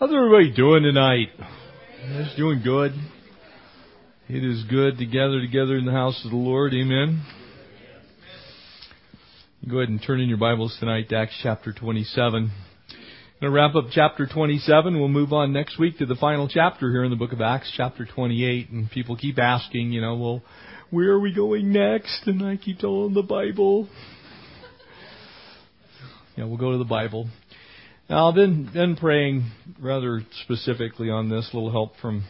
How's everybody doing tonight? Just doing good. It is good to gather together in the house of the Lord. Amen. Go ahead and turn in your Bibles tonight to Acts chapter 27. Going to wrap up chapter 27. We'll move on next week to the final chapter here in the book of Acts, chapter 28. And people keep asking, you know, well, where are we going next? And I keep telling them the Bible. Yeah, we'll go to the Bible. Now, then, then praying rather specifically on this, a little help from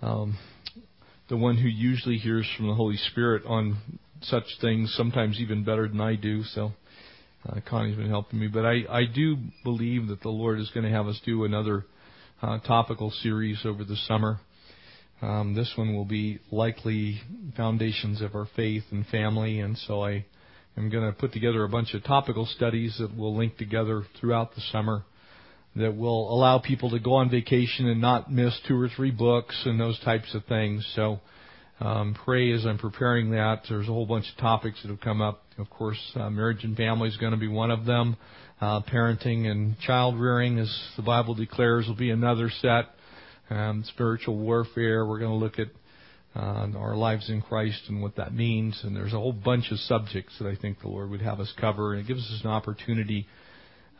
um, the one who usually hears from the Holy Spirit on such things, sometimes even better than I do. So, uh, Connie's been helping me. But I, I do believe that the Lord is going to have us do another uh, topical series over the summer. Um, this one will be likely foundations of our faith and family, and so I I'm going to put together a bunch of topical studies that we'll link together throughout the summer that will allow people to go on vacation and not miss two or three books and those types of things. So um, pray as I'm preparing that. There's a whole bunch of topics that have come up. Of course, uh, marriage and family is going to be one of them. Uh, parenting and child rearing, as the Bible declares, will be another set. Um, spiritual warfare. We're going to look at uh, our lives in Christ and what that means. And there's a whole bunch of subjects that I think the Lord would have us cover, and it gives us an opportunity.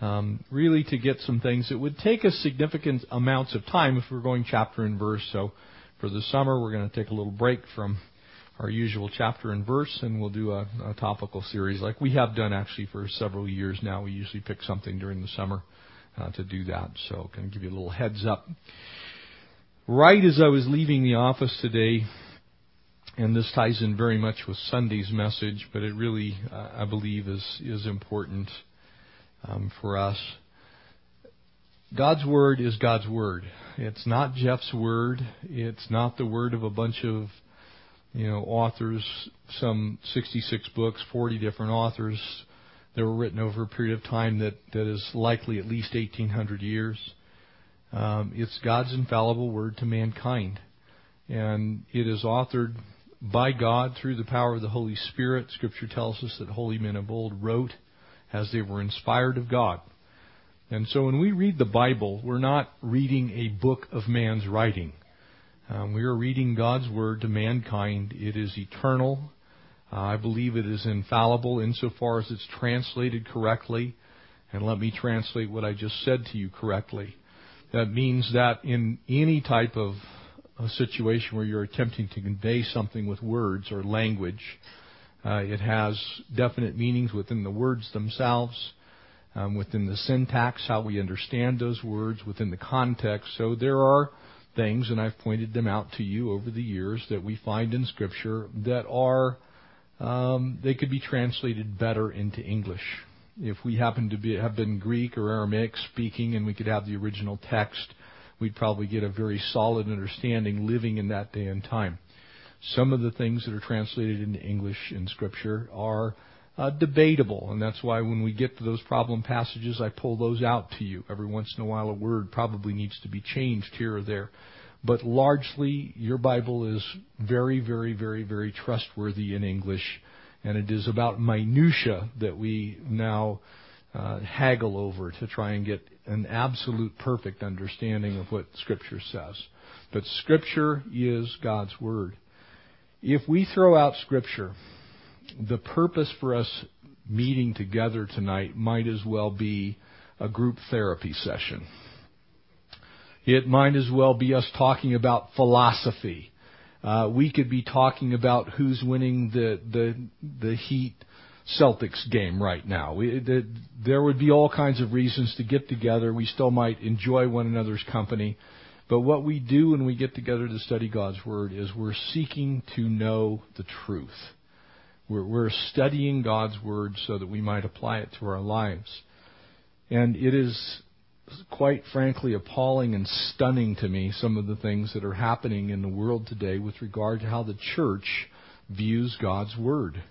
Um, really to get some things that would take us significant amounts of time if we're going chapter and verse. So for the summer, we're going to take a little break from our usual chapter and verse, and we'll do a, a topical series like we have done actually for several years now. We usually pick something during the summer uh, to do that. So, can give you a little heads up. Right as I was leaving the office today, and this ties in very much with Sunday's message, but it really, uh, I believe, is is important um, for us. God's word is God's word. It's not Jeff's word. It's not the word of a bunch of, you know, authors. Some 66 books, 40 different authors that were written over a period of time that that is likely at least 1,800 years. Um, it's God's infallible word to mankind, and it is authored by God through the power of the Holy Spirit. Scripture tells us that holy men of old wrote as they were inspired of God. And so when we read the Bible, we're not reading a book of man's writing. Um, we are reading God's Word to mankind. It is eternal. Uh, I believe it is infallible insofar as it's translated correctly. And let me translate what I just said to you correctly. That means that in any type of a situation where you're attempting to convey something with words or language. Uh, it has definite meanings within the words themselves, um, within the syntax, how we understand those words, within the context. So there are things, and I've pointed them out to you over the years, that we find in Scripture that are um, they could be translated better into English. If we happen to have been Greek or Aramaic speaking, and we could have the original text we'd probably get a very solid understanding living in that day and time. Some of the things that are translated into English in Scripture are uh, debatable, and that's why when we get to those problem passages, I pull those out to you. Every once in a while, a word probably needs to be changed here or there. But largely, your Bible is very, very, very, very trustworthy in English, and it is about minutia that we now uh, haggle over to try and get an absolute perfect understanding of what Scripture says. But Scripture is God's Word. If we throw out Scripture, the purpose for us meeting together tonight might as well be a group therapy session. It might as well be us talking about philosophy. Uh, we could be talking about who's winning the the the Heat Celtics game right now. We, the, there would be all kinds of reasons to get together. We still might enjoy one another's company. But what we do when we get together to study God's Word is we're seeking to know the truth. We're, we're studying God's Word so that we might apply it to our lives. And it is quite frankly appalling and stunning to me some of the things that are happening in the world today with regard to how the church views God's Word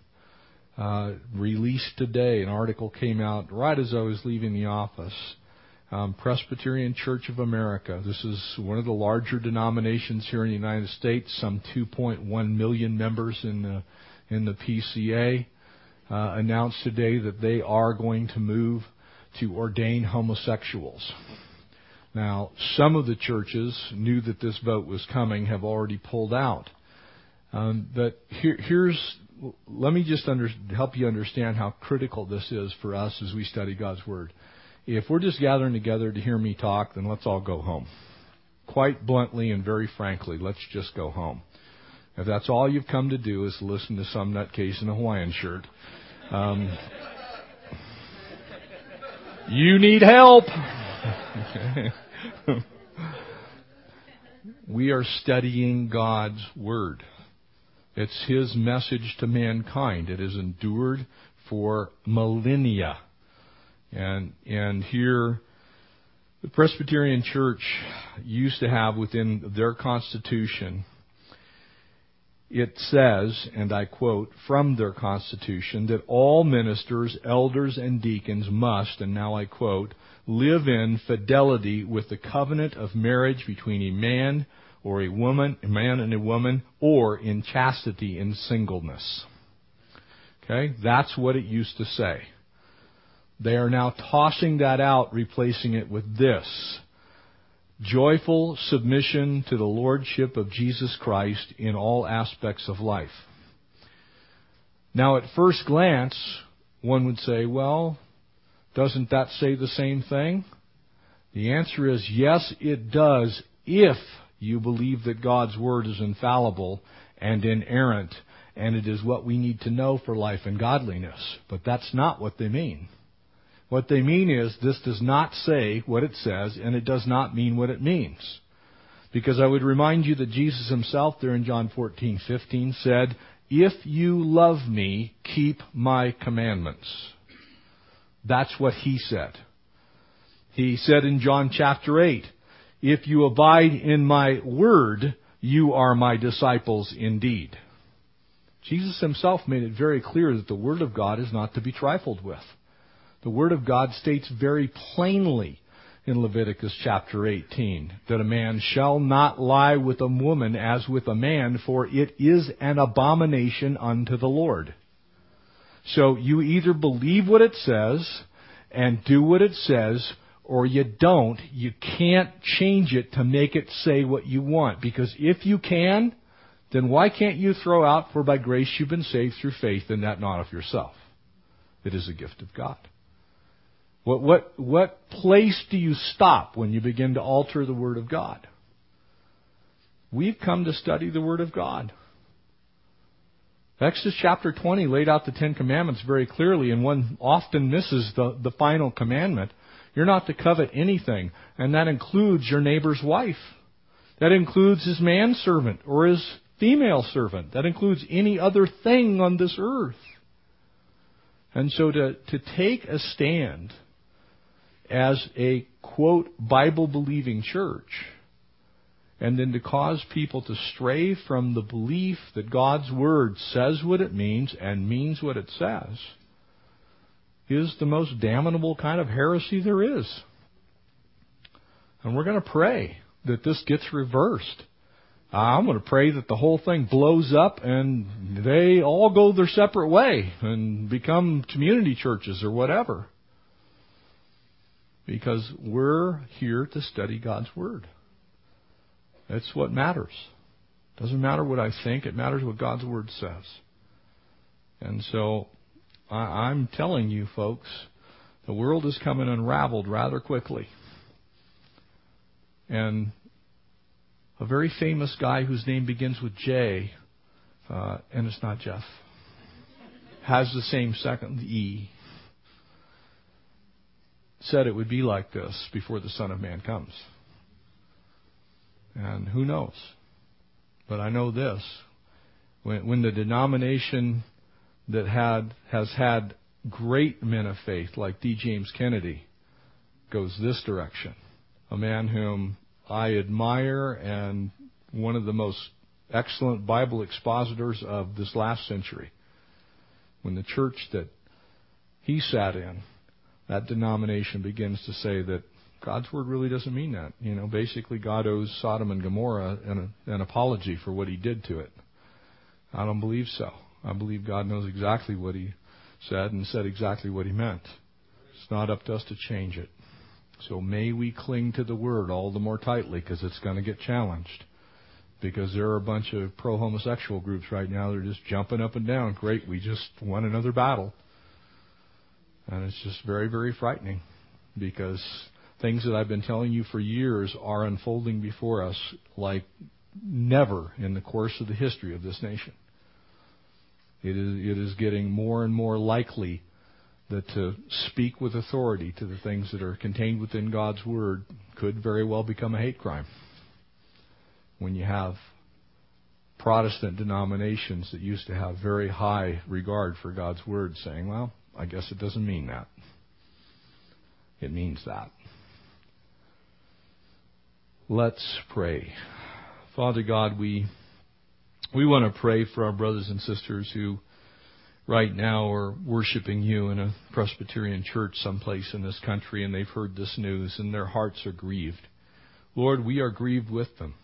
uh, released today. An article came out right as I was leaving the office. Um, Presbyterian Church of America. This is one of the larger denominations here in the United States. Some 2.1 million members in the in the PCA uh, announced today that they are going to move to ordain homosexuals. Now, some of the churches knew that this vote was coming, have already pulled out. Um, but here, here's, let me just under, help you understand how critical this is for us as we study God's Word. If we're just gathering together to hear me talk, then let's all go home. Quite bluntly and very frankly, let's just go home. If that's all you've come to do is listen to some nutcase in a Hawaiian shirt, um, you need help. we are studying God's Word. It's His message to mankind. It has endured for millennia. And, and here, the Presbyterian Church used to have within their constitution, it says, and I quote from their constitution, that all ministers, elders, and deacons must, and now I quote, live in fidelity with the covenant of marriage between a man or a woman, a man and a woman, or in chastity in singleness. Okay? That's what it used to say. They are now tossing that out, replacing it with this. Joyful submission to the Lordship of Jesus Christ in all aspects of life. Now, at first glance, one would say, well, doesn't that say the same thing? The answer is yes, it does, if you believe that God's Word is infallible and inerrant, and it is what we need to know for life and godliness. But that's not what they mean. What they mean is this does not say what it says, and it does not mean what it means. Because I would remind you that Jesus himself there in John 14:15 said, "If you love me, keep my commandments." That's what he said. He said in John chapter 8, if you abide in my word, you are my disciples indeed. Jesus himself made it very clear that the word of God is not to be trifled with. The word of God states very plainly in Leviticus chapter 18 that a man shall not lie with a woman as with a man, for it is an abomination unto the Lord. So you either believe what it says and do what it says, or you don't. You can't change it to make it say what you want. Because if you can, then why can't you throw out, for by grace you've been saved through faith, and that not of yourself? It is a gift of God. What, what, what place do you stop when you begin to alter the Word of God? We've come to study the Word of God. Exodus chapter 20 laid out the Ten Commandments very clearly, and one often misses the, the final commandment. You're not to covet anything, and that includes your neighbor's wife. That includes his manservant or his female servant. That includes any other thing on this earth. And so to, to take a stand as a, quote, Bible believing church and then to cause people to stray from the belief that God's Word says what it means and means what it says is the most damnable kind of heresy there is. And we're going to pray that this gets reversed. I'm going to pray that the whole thing blows up and they all go their separate way and become community churches or whatever. Because we're here to study God's Word. That's what matters. Doesn't matter what I think, it matters what God's Word says. And so I, I'm telling you, folks, the world is coming unraveled rather quickly. And a very famous guy whose name begins with J, uh, and it's not Jeff, has the same second E, said it would be like this before the Son of Man comes. And who knows? But I know this. When, when the denomination that had, has had great men of faith, like D. James Kennedy, goes this direction, a man whom I admire and one of the most excellent Bible expositors of this last century. When the church that he sat in, that denomination begins to say that God's word really doesn't mean that. You know, basically God owes Sodom and Gomorrah an, an apology for what he did to it. I don't believe so. I believe God knows exactly what he said and said exactly what he meant. It's not up to us to change it. So may we cling to the word all the more tightly because it's going to get challenged. Because there are a bunch of pro homosexual groups right now that are just jumping up and down. Great, we just won another battle. And it's just very, very frightening because things that I've been telling you for years are unfolding before us like never in the course of the history of this nation. It is, it is getting more and more likely that to speak with authority to the things that are contained within God's Word could very well become a hate crime. When you have Protestant denominations that used to have very high regard for God's Word saying, well, I guess it doesn't mean that. It means that. Let's pray. Father God, we we want to pray for our brothers and sisters who right now are worshiping you in a Presbyterian church someplace in this country and they've heard this news and their hearts are grieved. Lord, we are grieved with them.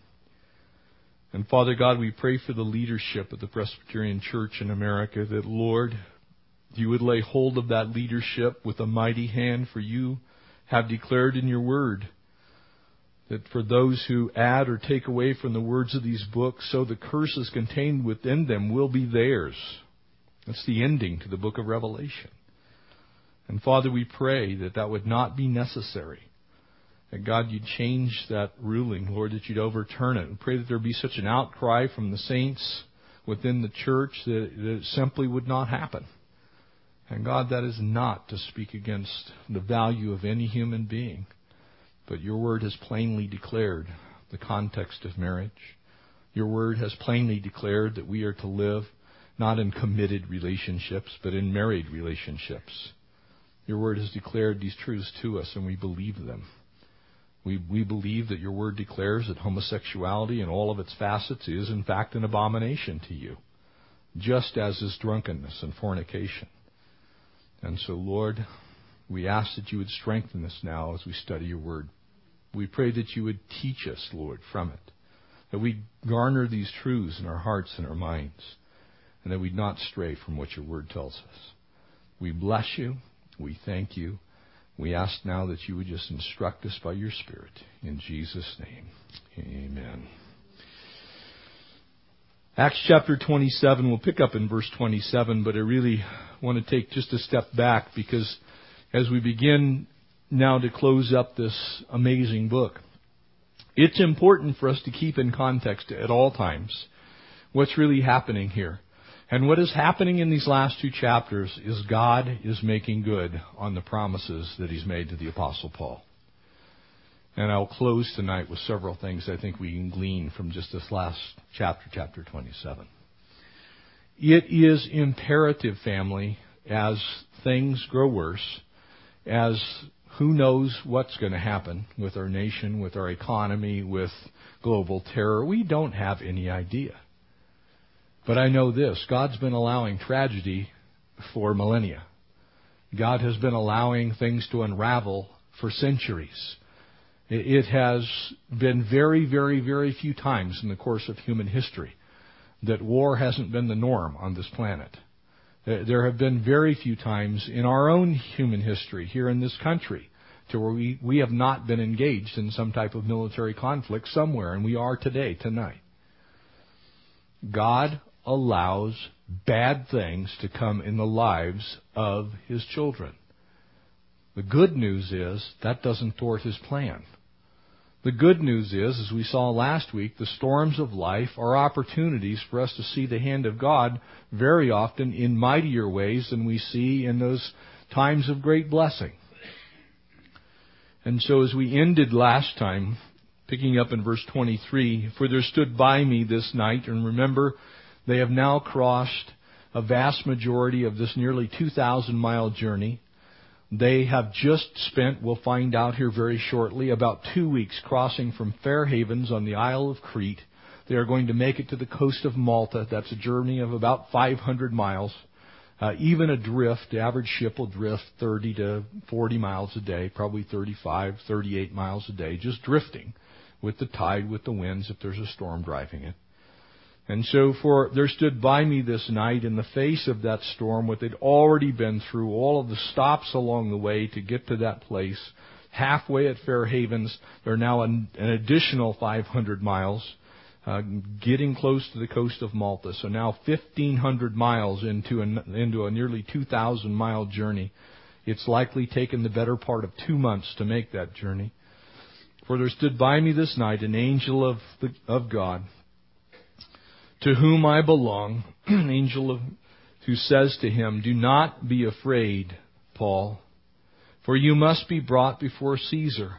And Father God, we pray for the leadership of the Presbyterian Church in America that, Lord, you would lay hold of that leadership with a mighty hand, for you have declared in your word that for those who add or take away from the words of these books, so the curses contained within them will be theirs. That's the ending to the book of Revelation. And Father, we pray that that would not be necessary. That God, you'd change that ruling, Lord, that you'd overturn it. And pray that there be such an outcry from the saints within the church that, that it simply would not happen. And God, that is not to speak against the value of any human being. But your word has plainly declared the context of marriage. Your word has plainly declared that we are to live not in committed relationships, but in married relationships. Your word has declared these truths to us, and we believe them. We, we believe that your word declares that homosexuality in all of its facets is, in fact, an abomination to you, just as is drunkenness and fornication. And so, Lord, we ask that you would strengthen us now as we study your word. We pray that you would teach us, Lord, from it. That we garner these truths in our hearts and our minds. And that we'd not stray from what your word tells us. We bless you. We thank you. We ask now that you would just instruct us by your Spirit. In Jesus' name. Amen. Acts chapter 27, we'll pick up in verse 27, but I really want to take just a step back because as we begin now to close up this amazing book. It's important for us to keep in context at all times what's really happening here. And what is happening in these last two chapters is God is making good on the promises that He's made to the Apostle Paul. And I'll close tonight with several things I think we can glean from just this last chapter, chapter 27. It is imperative, family, as things grow worse, as who knows what's going to happen with our nation, with our economy, with global terror? We don't have any idea. But I know this God's been allowing tragedy for millennia. God has been allowing things to unravel for centuries. It has been very, very, very few times in the course of human history that war hasn't been the norm on this planet. Uh, there have been very few times in our own human history here in this country to where we, we have not been engaged in some type of military conflict somewhere, and we are today, tonight. God allows bad things to come in the lives of His children. The good news is that doesn't thwart His plan. The good news is, as we saw last week, the storms of life are opportunities for us to see the hand of God very often in mightier ways than we see in those times of great blessing. And so as we ended last time, picking up in verse 23, for there stood by me this night, and remember, they have now crossed a vast majority of this nearly 2,000 mile journey. They have just spent, we'll find out here very shortly, about two weeks crossing from Fair Havens on the Isle of Crete. They are going to make it to the coast of Malta. That's a journey of about 500 miles. Uh, even adrift, the average ship will drift 30 to 40 miles a day, probably 35, 38 miles a day, just drifting with the tide, with the winds, if there's a storm driving it. And so for there stood by me this night in the face of that storm what they'd already been through, all of the stops along the way to get to that place, halfway at Fair Havens. They're now an, an additional 500 miles, uh, getting close to the coast of Malta. So now 1,500 miles into a, into a nearly 2,000 mile journey. It's likely taken the better part of two months to make that journey. For there stood by me this night an angel of, the, of God, to whom I belong, an angel of, who says to him, Do not be afraid, Paul, for you must be brought before Caesar.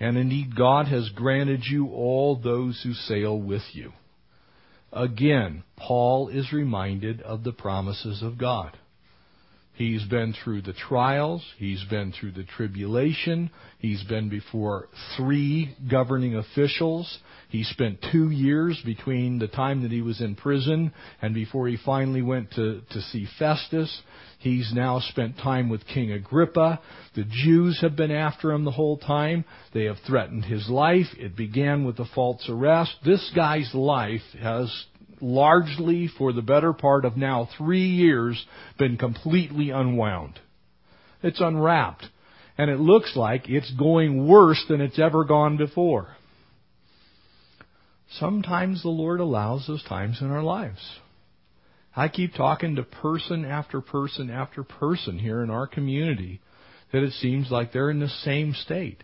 And indeed, God has granted you all those who sail with you. Again, Paul is reminded of the promises of God. He's been through the trials. He's been through the tribulation. He's been before three governing officials. He spent two years between the time that he was in prison and before he finally went to, to see Festus. He's now spent time with King Agrippa. The Jews have been after him the whole time. They have threatened his life. It began with a false arrest. This guy's life has largely for the better part of now three years been completely unwound. It's unwrapped. And it looks like it's going worse than it's ever gone before. Sometimes the Lord allows those times in our lives. I keep talking to person after person after person here in our community that it seems like they're in the same state.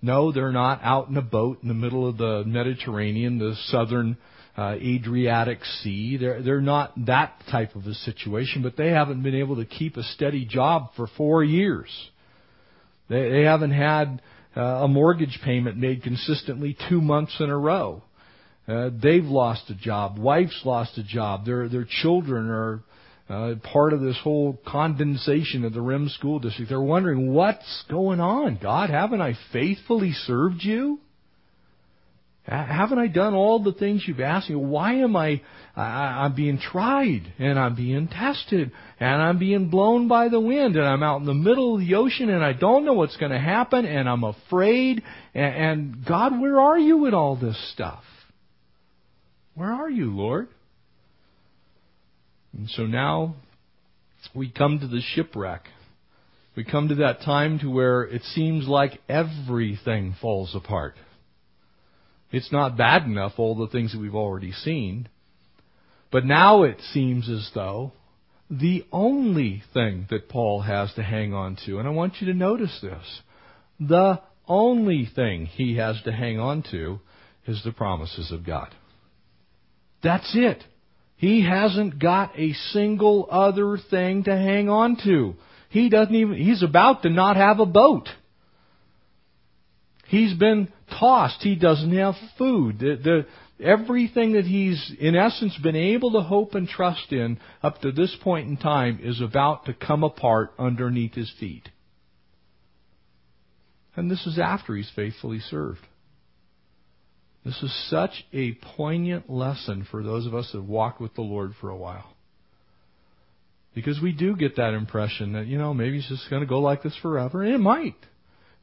No, they're not out in a boat in the middle of the Mediterranean, the southern uh, Adriatic Sea. They're, they're not that type of a situation, but they haven't been able to keep a steady job for four years. They, they haven't had uh, a mortgage payment made consistently two months in a row. Uh, they've lost a job. Wife's lost a job. Their their children are uh, part of this whole condensation of the RIM school district. They're wondering what's going on. God, haven't I faithfully served you? Haven't I done all the things you've asked me? Why am I, I, I'm being tried and I'm being tested and I'm being blown by the wind and I'm out in the middle of the ocean and I don't know what's going to happen and I'm afraid and, and God, where are you with all this stuff? Where are you, Lord? And so now we come to the shipwreck. We come to that time to where it seems like everything falls apart. It's not bad enough, all the things that we've already seen. But now it seems as though the only thing that Paul has to hang on to, and I want you to notice this, the only thing he has to hang on to is the promises of God. That's it. He hasn't got a single other thing to hang on to. He doesn't even, he's about to not have a boat. He's been tossed. He doesn't have food. The, the, everything that he's, in essence, been able to hope and trust in up to this point in time is about to come apart underneath his feet. And this is after he's faithfully served. This is such a poignant lesson for those of us that have walked with the Lord for a while. Because we do get that impression that, you know, maybe it's just going to go like this forever. And it might.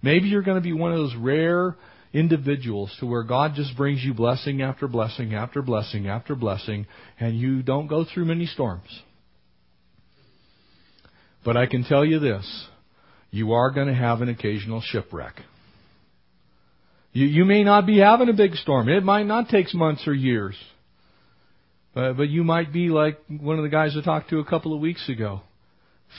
Maybe you're going to be one of those rare individuals to where God just brings you blessing after blessing after blessing after blessing, and you don't go through many storms. But I can tell you this you are going to have an occasional shipwreck. You, you may not be having a big storm. It might not take months or years. But, but you might be like one of the guys I talked to a couple of weeks ago.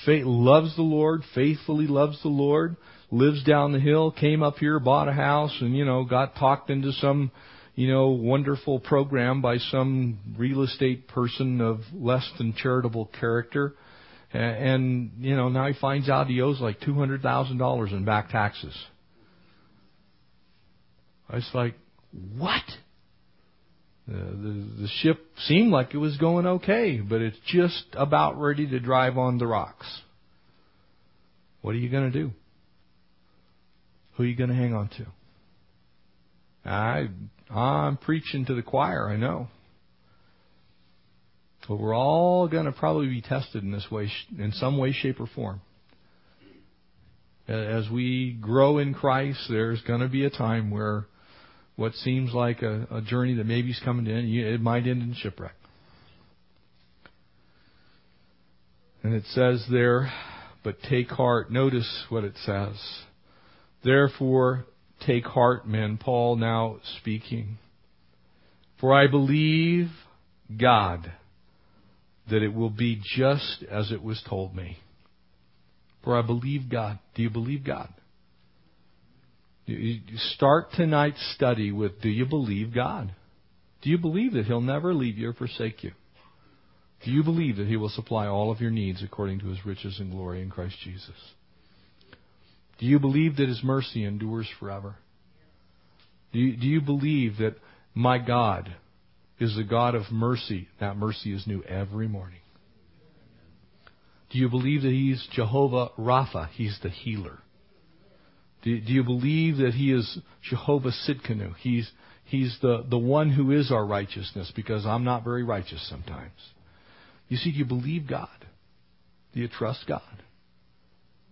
Faith, loves the Lord, faithfully loves the Lord, lives down the hill, came up here, bought a house, and, you know, got talked into some, you know, wonderful program by some real estate person of less than charitable character. And, you know, now he finds out he owes like $200,000 in back taxes. I was like, what? Uh, the, the ship seemed like it was going okay, but it's just about ready to drive on the rocks. What are you going to do? Who are you going to hang on to? I, I'm preaching to the choir, I know. But we're all going to probably be tested in this way, in some way, shape, or form. As we grow in Christ, there's going to be a time where what seems like a, a journey that maybe is coming to end, it might end in shipwreck. And it says there, but take heart. Notice what it says. Therefore, take heart, men. Paul now speaking. For I believe God that it will be just as it was told me. For I believe God. Do you believe God? You start tonight's study with Do you believe God? Do you believe that He'll never leave you or forsake you? Do you believe that He will supply all of your needs according to His riches and glory in Christ Jesus? Do you believe that His mercy endures forever? Do you, do you believe that my God is the God of mercy? That mercy is new every morning. Do you believe that He's Jehovah Rapha? He's the healer. Do, do you believe that He is Jehovah Sidkenu? He's, he's the, the one who is our righteousness because I'm not very righteous sometimes. You see, do you believe God? Do you trust God?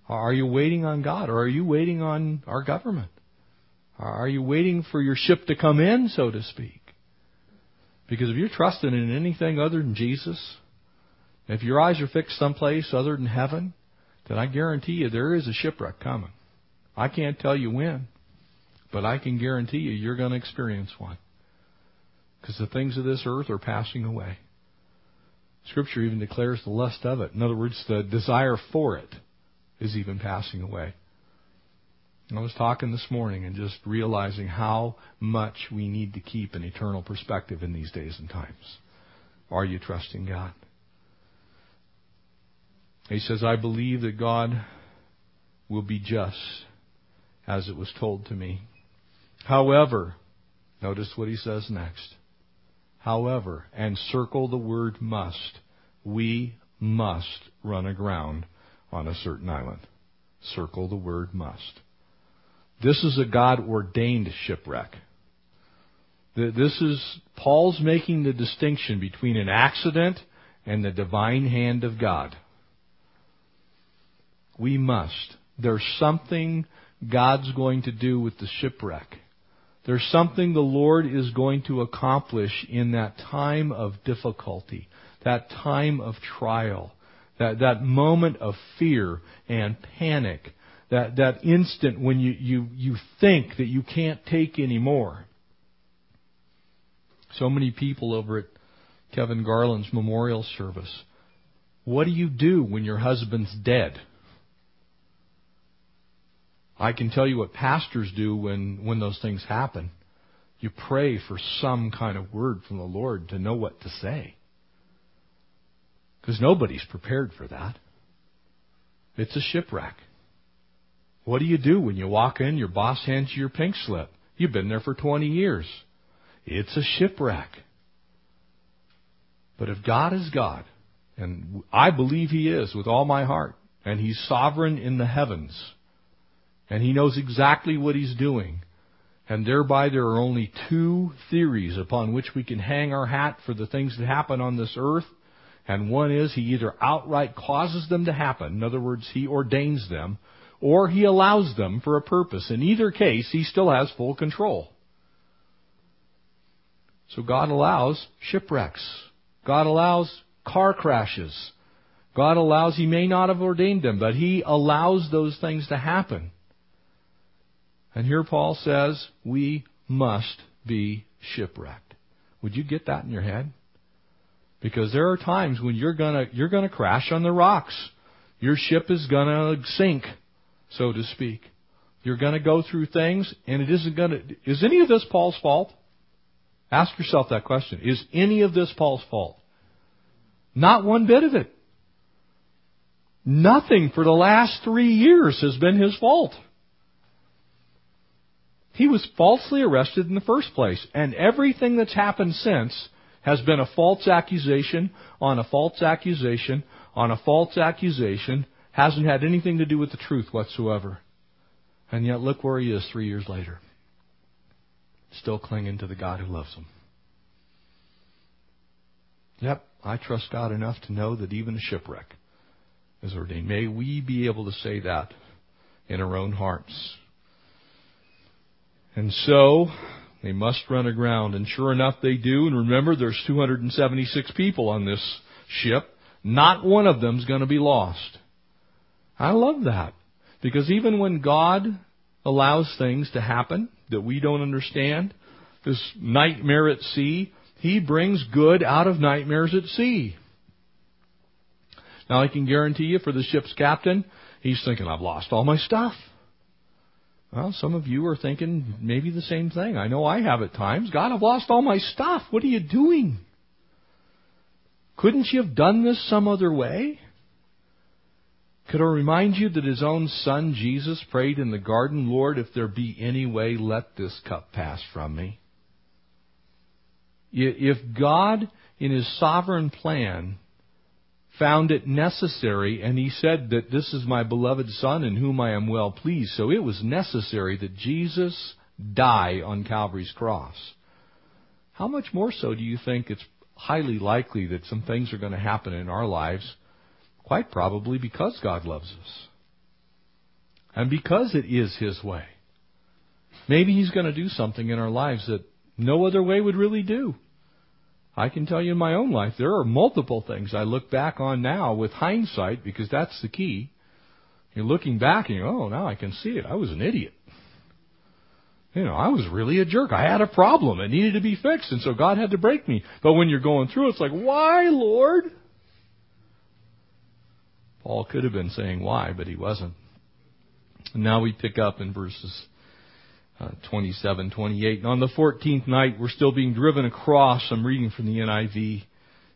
Are you waiting on God or are you waiting on our government? Are you waiting for your ship to come in, so to speak? Because if you're trusting in anything other than Jesus, if your eyes are fixed someplace other than heaven, then I guarantee you there is a shipwreck coming. I can't tell you when, but I can guarantee you you're going to experience one. Because the things of this earth are passing away. Scripture even declares the lust of it. In other words, the desire for it is even passing away. I was talking this morning and just realizing how much we need to keep an eternal perspective in these days and times. Are you trusting God? He says, I believe that God will be just as it was told to me. However, notice what he says next. However, and circle the word must. We must run aground on a certain island. Circle the word must. This is a God ordained shipwreck. This is, Paul's making the distinction between an accident and the divine hand of God. We must. There's something God's going to do with the shipwreck. There's something the Lord is going to accomplish in that time of difficulty, that time of trial, that, that moment of fear and panic, that, that instant when you, you, you think that you can't take any more. So many people over at Kevin Garland's memorial service. What do you do when your husband's dead? I can tell you what pastors do when, when those things happen. You pray for some kind of word from the Lord to know what to say. Because nobody's prepared for that. It's a shipwreck. What do you do when you walk in, your boss hands you your pink slip? You've been there for 20 years. It's a shipwreck. But if God is God, and I believe He is with all my heart, and He's sovereign in the heavens, and he knows exactly what he's doing. And thereby there are only two theories upon which we can hang our hat for the things that happen on this earth. And one is he either outright causes them to happen, in other words, he ordains them, or he allows them for a purpose. In either case, he still has full control. So God allows shipwrecks. God allows car crashes. God allows, He may not have ordained them, but He allows those things to happen. And here Paul says, we must be shipwrecked. Would you get that in your head? Because there are times when you're gonna, you're gonna crash on the rocks. Your ship is gonna sink, so to speak. You're gonna go through things, and it isn't gonna, is any of this Paul's fault? Ask yourself that question. Is any of this Paul's fault? Not one bit of it. Nothing for the last three years has been his fault. He was falsely arrested in the first place. And everything that's happened since has been a false accusation on a false accusation on a false accusation, hasn't had anything to do with the truth whatsoever. And yet look where he is three years later. Still clinging to the God who loves him. Yep, I trust God enough to know that even a shipwreck is ordained. May we be able to say that in our own hearts. And so they must run aground. And sure enough, they do. And remember, there's 276 people on this ship. Not one of them's going to be lost. I love that. Because even when God allows things to happen that we don't understand. This nightmare at sea, He brings good out of nightmares at sea. Now I can guarantee you for the ship's captain, he's thinking, I've lost all my stuff. Well, some of you are thinking maybe the same thing. I know I have at times. God, I've lost all my stuff. What are you doing? Couldn't you have done this some other way? Could I remind you that his own son Jesus prayed in the garden, Lord, if there be any way, let this cup pass from me? If God, in his sovereign plan, found it necessary, and he said that this is my beloved Son in whom I am well pleased. So it was necessary that Jesus die on Calvary's cross. How much more so do you think it's highly likely that some things are going to happen in our lives? Quite probably because God loves us. And because it is His way. Maybe He's going to do something in our lives that no other way would really do. I can tell you in my own life, there are multiple things I look back on now with hindsight because that's the key. You're looking back and you go, oh, now I can see it. I was an idiot. You know, I was really a jerk. I had a problem. It needed to be fixed, and so God had to break me. But when you're going through, it's like, why, Lord? Paul could have been saying why, but he wasn't. And now we pick up in verses uh, 27, 28. And on the 14th night, we're still being driven across. I'm reading from the NIV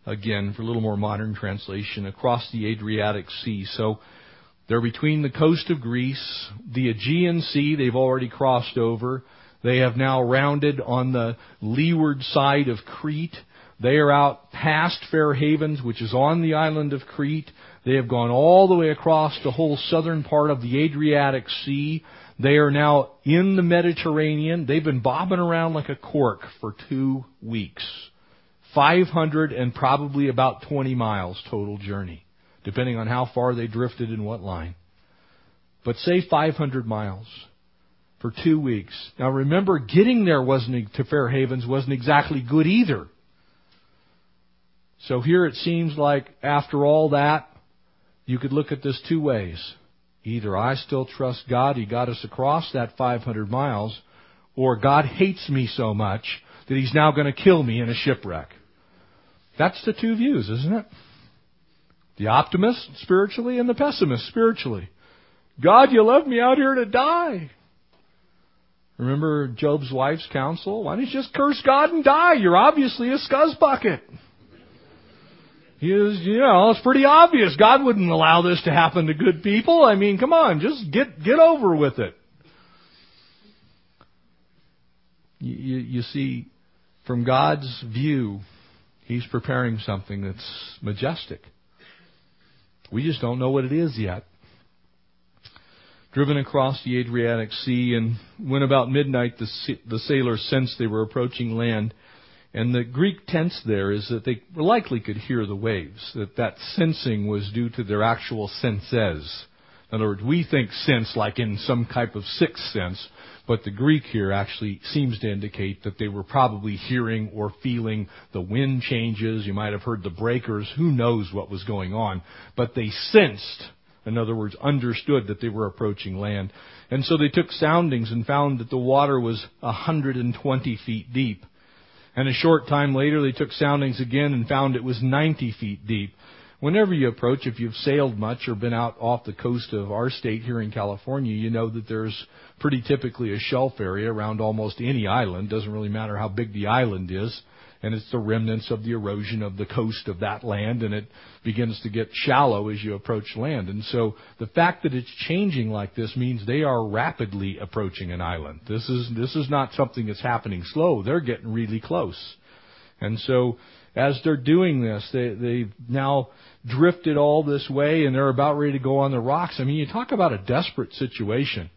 again for a little more modern translation across the Adriatic Sea. So they're between the coast of Greece, the Aegean Sea. They've already crossed over. They have now rounded on the leeward side of Crete. They are out past Fair Havens, which is on the island of Crete. They have gone all the way across the whole southern part of the Adriatic Sea. They are now in the Mediterranean. They've been bobbing around like a cork for two weeks. 500 and probably about 20 miles total journey, depending on how far they drifted in what line. But say 500 miles for two weeks. Now remember, getting there wasn't to Fair Havens wasn't exactly good either. So here it seems like after all that, you could look at this two ways. Either I still trust God, He got us across that 500 miles, or God hates me so much that He's now going to kill me in a shipwreck. That's the two views, isn't it? The optimist spiritually and the pessimist spiritually. God, you left me out here to die. Remember Job's wife's counsel? Why don't you just curse God and die? You're obviously a scuzz bucket. He is, you know, it's pretty obvious. God wouldn't allow this to happen to good people. I mean, come on, just get, get over with it. You, you see, from God's view, He's preparing something that's majestic. We just don't know what it is yet. Driven across the Adriatic Sea, and when about midnight the, the sailors sensed they were approaching land, and the Greek tense there is that they likely could hear the waves, that that sensing was due to their actual senses. In other words, we think sense like in some type of sixth sense, but the Greek here actually seems to indicate that they were probably hearing or feeling the wind changes. You might have heard the breakers. Who knows what was going on? But they sensed, in other words, understood that they were approaching land. And so they took soundings and found that the water was 120 feet deep. And a short time later, they took soundings again and found it was 90 feet deep. Whenever you approach, if you've sailed much or been out off the coast of our state here in California, you know that there's pretty typically a shelf area around almost any island. Doesn't really matter how big the island is and it's the remnants of the erosion of the coast of that land, and it begins to get shallow as you approach land. And so the fact that it's changing like this means they are rapidly approaching an island. This is this is not something that's happening slow. They're getting really close. And so as they're doing this, they they've now drifted all this way and they're about ready to go on the rocks. I mean, you talk about a desperate situation.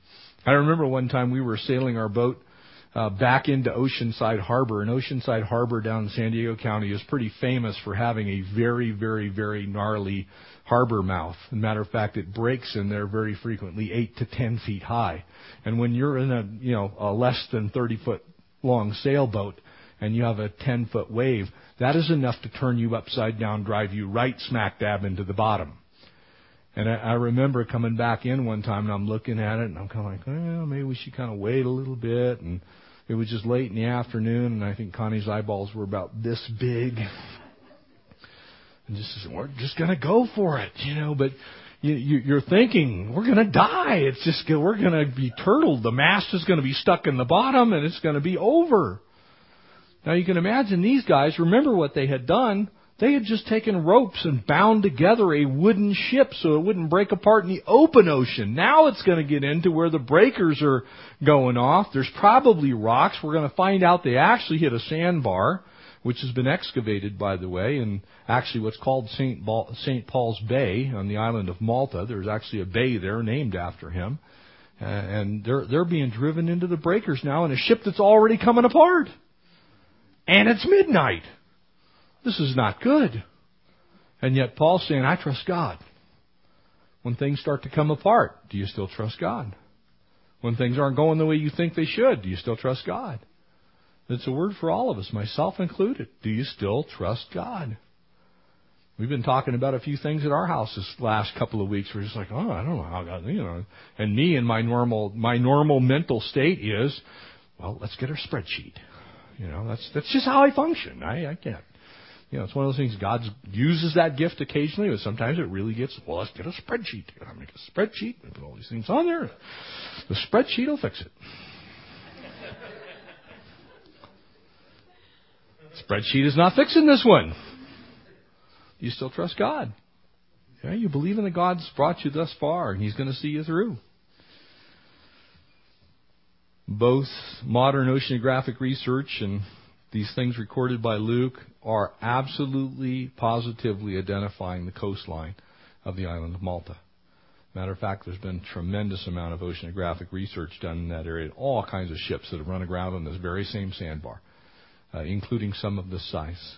I remember one time we were sailing our boat uh, back into Oceanside Harbor. And Oceanside Harbor down in San Diego County is pretty famous for having a very, very, very gnarly harbor mouth. As a matter of fact, it breaks in there very frequently, eight to ten feet high. And when you're in a, you know, a less than 30 foot long sailboat and you have a 10 foot wave, that is enough to turn you upside down, drive you right smack dab into the bottom. And I, I remember coming back in one time and I'm looking at it and I'm kind of like, well, maybe we should kind of wait a little bit. And it was just late in the afternoon and I think Connie's eyeballs were about this big. And just, we're just gonna go for it, you know, but you, you, you're thinking, we're gonna die. It's just, we're gonna be turtled. The mast is gonna be stuck in the bottom and it's gonna be over. Now you can imagine these guys, remember what they had done. They had just taken ropes and bound together a wooden ship so it wouldn't break apart in the open ocean. Now it's going to get into where the breakers are going off. There's probably rocks. We're going to find out they actually hit a sandbar, which has been excavated, by the way, in actually what's called St. St. Paul's Bay on the island of Malta. There's actually a bay there named after him. Uh, and they're, they're being driven into the breakers now in a ship that's already coming apart. And it's midnight. This is not good. And yet Paul's saying, I trust God. When things start to come apart, do you still trust God? When things aren't going the way you think they should, do you still trust God? It's a word for all of us, myself included. Do you still trust God? We've been talking about a few things at our house this last couple of weeks. We're just like, oh, I don't know how God, you know. And me and my normal, my normal mental state is, well, let's get our spreadsheet. You know, that's that's just how I function. I, I can't. You know, it's one of those things. God uses that gift occasionally, but sometimes it really gets. Well, let's get a spreadsheet. I make a spreadsheet and put all these things on there. The spreadsheet will fix it. spreadsheet is not fixing this one. You still trust God. Yeah, you believe in that God's brought you thus far, and He's going to see you through. Both modern oceanographic research and these things recorded by Luke are absolutely, positively identifying the coastline of the island of Malta. Matter of fact, there's been tremendous amount of oceanographic research done in that area. All kinds of ships that have run aground on this very same sandbar, uh, including some of this size.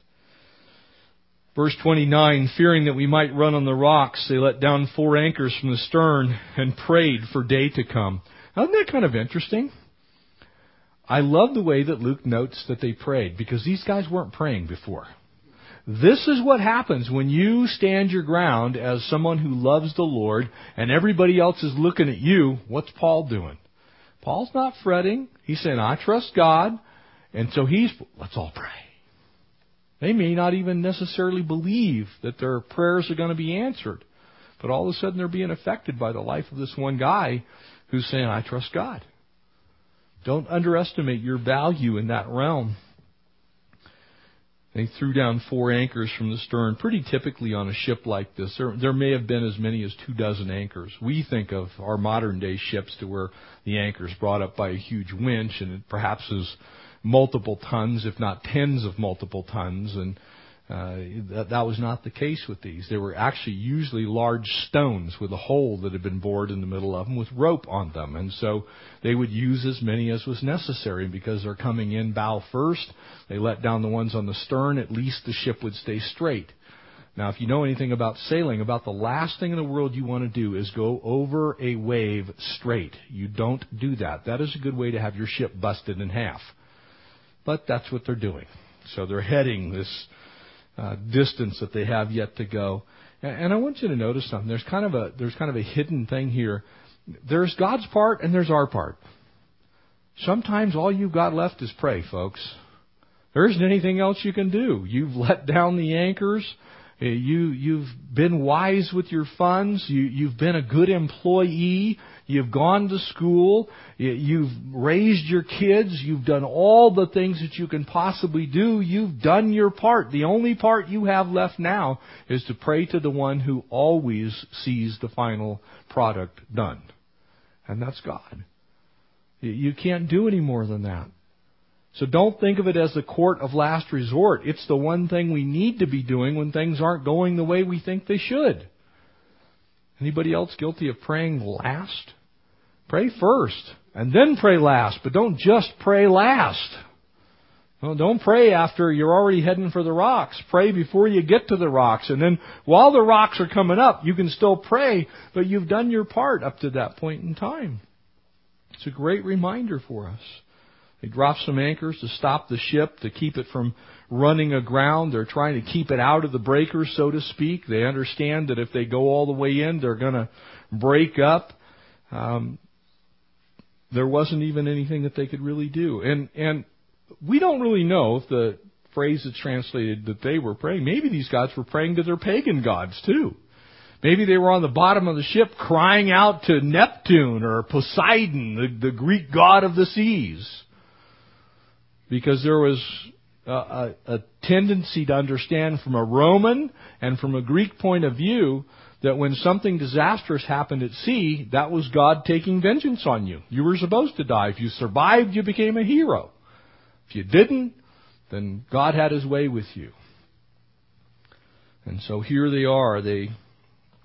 Verse 29, fearing that we might run on the rocks, they let down four anchors from the stern and prayed for day to come. Isn't that kind of interesting? I love the way that Luke notes that they prayed because these guys weren't praying before. This is what happens when you stand your ground as someone who loves the Lord and everybody else is looking at you. What's Paul doing? Paul's not fretting. He's saying, I trust God. And so he's, let's all pray. They may not even necessarily believe that their prayers are going to be answered. But all of a sudden they're being affected by the life of this one guy who's saying, I trust God. Don't underestimate your value in that realm. They threw down four anchors from the stern, pretty typically on a ship like this. There, there, may have been as many as two dozen anchors. We think of our modern day ships to where the anchor's brought up by a huge winch and it perhaps is multiple tons, if not tens of multiple tons, and uh, that, that was not the case with these. They were actually usually large stones with a hole that had been bored in the middle of them with rope on them. And so they would use as many as was necessary because they're coming in bow first. They let down the ones on the stern. At least the ship would stay straight. Now, if you know anything about sailing, about the last thing in the world you want to do is go over a wave straight. You don't do that. That is a good way to have your ship busted in half. But that's what they're doing. So they're heading this uh, distance that they have yet to go. And, and I want you to notice something. There's kind of a there's kind of a hidden thing here. There's God's part and there's our part. Sometimes all you've got left is pray, folks. There isn't anything else you can do. You've let down the anchors. You, you've been wise with your funds. You, you've been a good employee. You've gone to school. You've raised your kids. You've done all the things that you can possibly do. You've done your part. The only part you have left now is to pray to the one who always sees the final product done. And that's God. You can't do any more than that. So don't think of it as the court of last resort. It's the one thing we need to be doing when things aren't going the way we think they should. Anybody else guilty of praying last? Pray first and then pray last, but don't just pray last. Don't pray after you're already heading for the rocks. Pray before you get to the rocks. And then while the rocks are coming up, you can still pray, but you've done your part up to that point in time. It's a great reminder for us. They drop some anchors to stop the ship, to keep it from running aground. They're trying to keep it out of the breakers, so to speak. They understand that if they go all the way in, they're going to break up. Um, there wasn't even anything that they could really do. And, and we don't really know if the phrase is translated that they were praying. Maybe these gods were praying to their pagan gods too. Maybe they were on the bottom of the ship crying out to Neptune or Poseidon, the, the Greek god of the seas. Because there was a, a, a tendency to understand from a Roman and from a Greek point of view that when something disastrous happened at sea, that was God taking vengeance on you. You were supposed to die. If you survived, you became a hero. If you didn't, then God had his way with you. And so here they are. They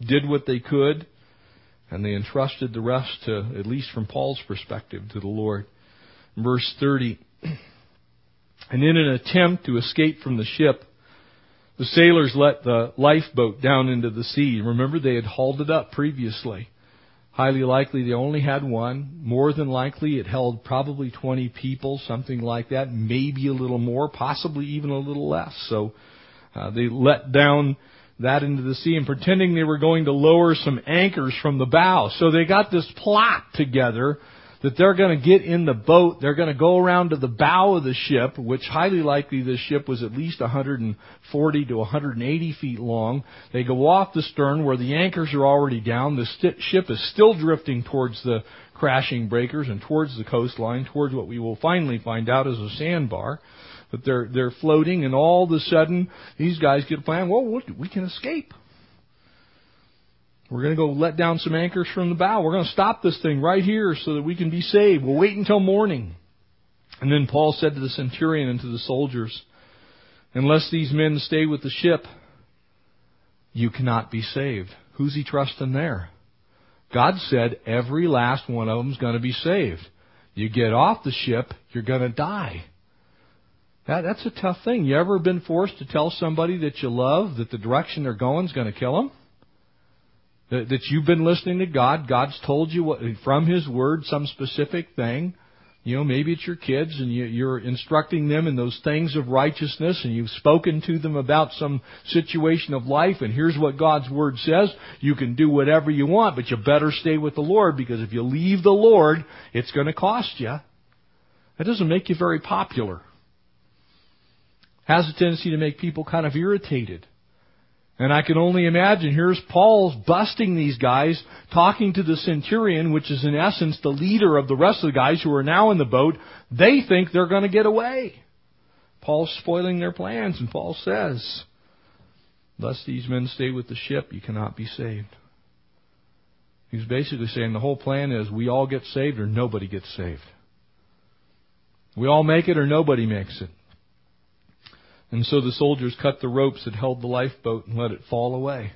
did what they could, and they entrusted the rest to, at least from Paul's perspective, to the Lord. Verse 30. And in an attempt to escape from the ship, the sailors let the lifeboat down into the sea. Remember, they had hauled it up previously. Highly likely they only had one. More than likely it held probably 20 people, something like that. Maybe a little more, possibly even a little less. So uh, they let down that into the sea and pretending they were going to lower some anchors from the bow. So they got this plot together that they're going to get in the boat, they're going to go around to the bow of the ship, which highly likely the ship was at least 140 to 180 feet long. They go off the stern where the anchors are already down. The st- ship is still drifting towards the crashing breakers and towards the coastline, towards what we will finally find out is a sandbar. But they're they're floating, and all of a sudden these guys get a plan. Well, we can escape. We're going to go let down some anchors from the bow. We're going to stop this thing right here so that we can be saved. We'll wait until morning. And then Paul said to the centurion and to the soldiers, Unless these men stay with the ship, you cannot be saved. Who's he trusting there? God said every last one of them is going to be saved. You get off the ship, you're going to die. That, that's a tough thing. You ever been forced to tell somebody that you love that the direction they're going is going to kill them? That, you've been listening to God. God's told you what, from His Word some specific thing. You know, maybe it's your kids and you, you're instructing them in those things of righteousness and you've spoken to them about some situation of life and here's what God's Word says. You can do whatever you want, but you better stay with the Lord because if you leave the Lord, it's going to cost you. That doesn't make you very popular. Has a tendency to make people kind of irritated. And I can only imagine here's Paul's busting these guys, talking to the centurion, which is in essence the leader of the rest of the guys who are now in the boat. They think they're going to get away. Paul's spoiling their plans, and Paul says, Lest these men stay with the ship, you cannot be saved. He's basically saying the whole plan is we all get saved or nobody gets saved. We all make it or nobody makes it. And so the soldiers cut the ropes that held the lifeboat and let it fall away.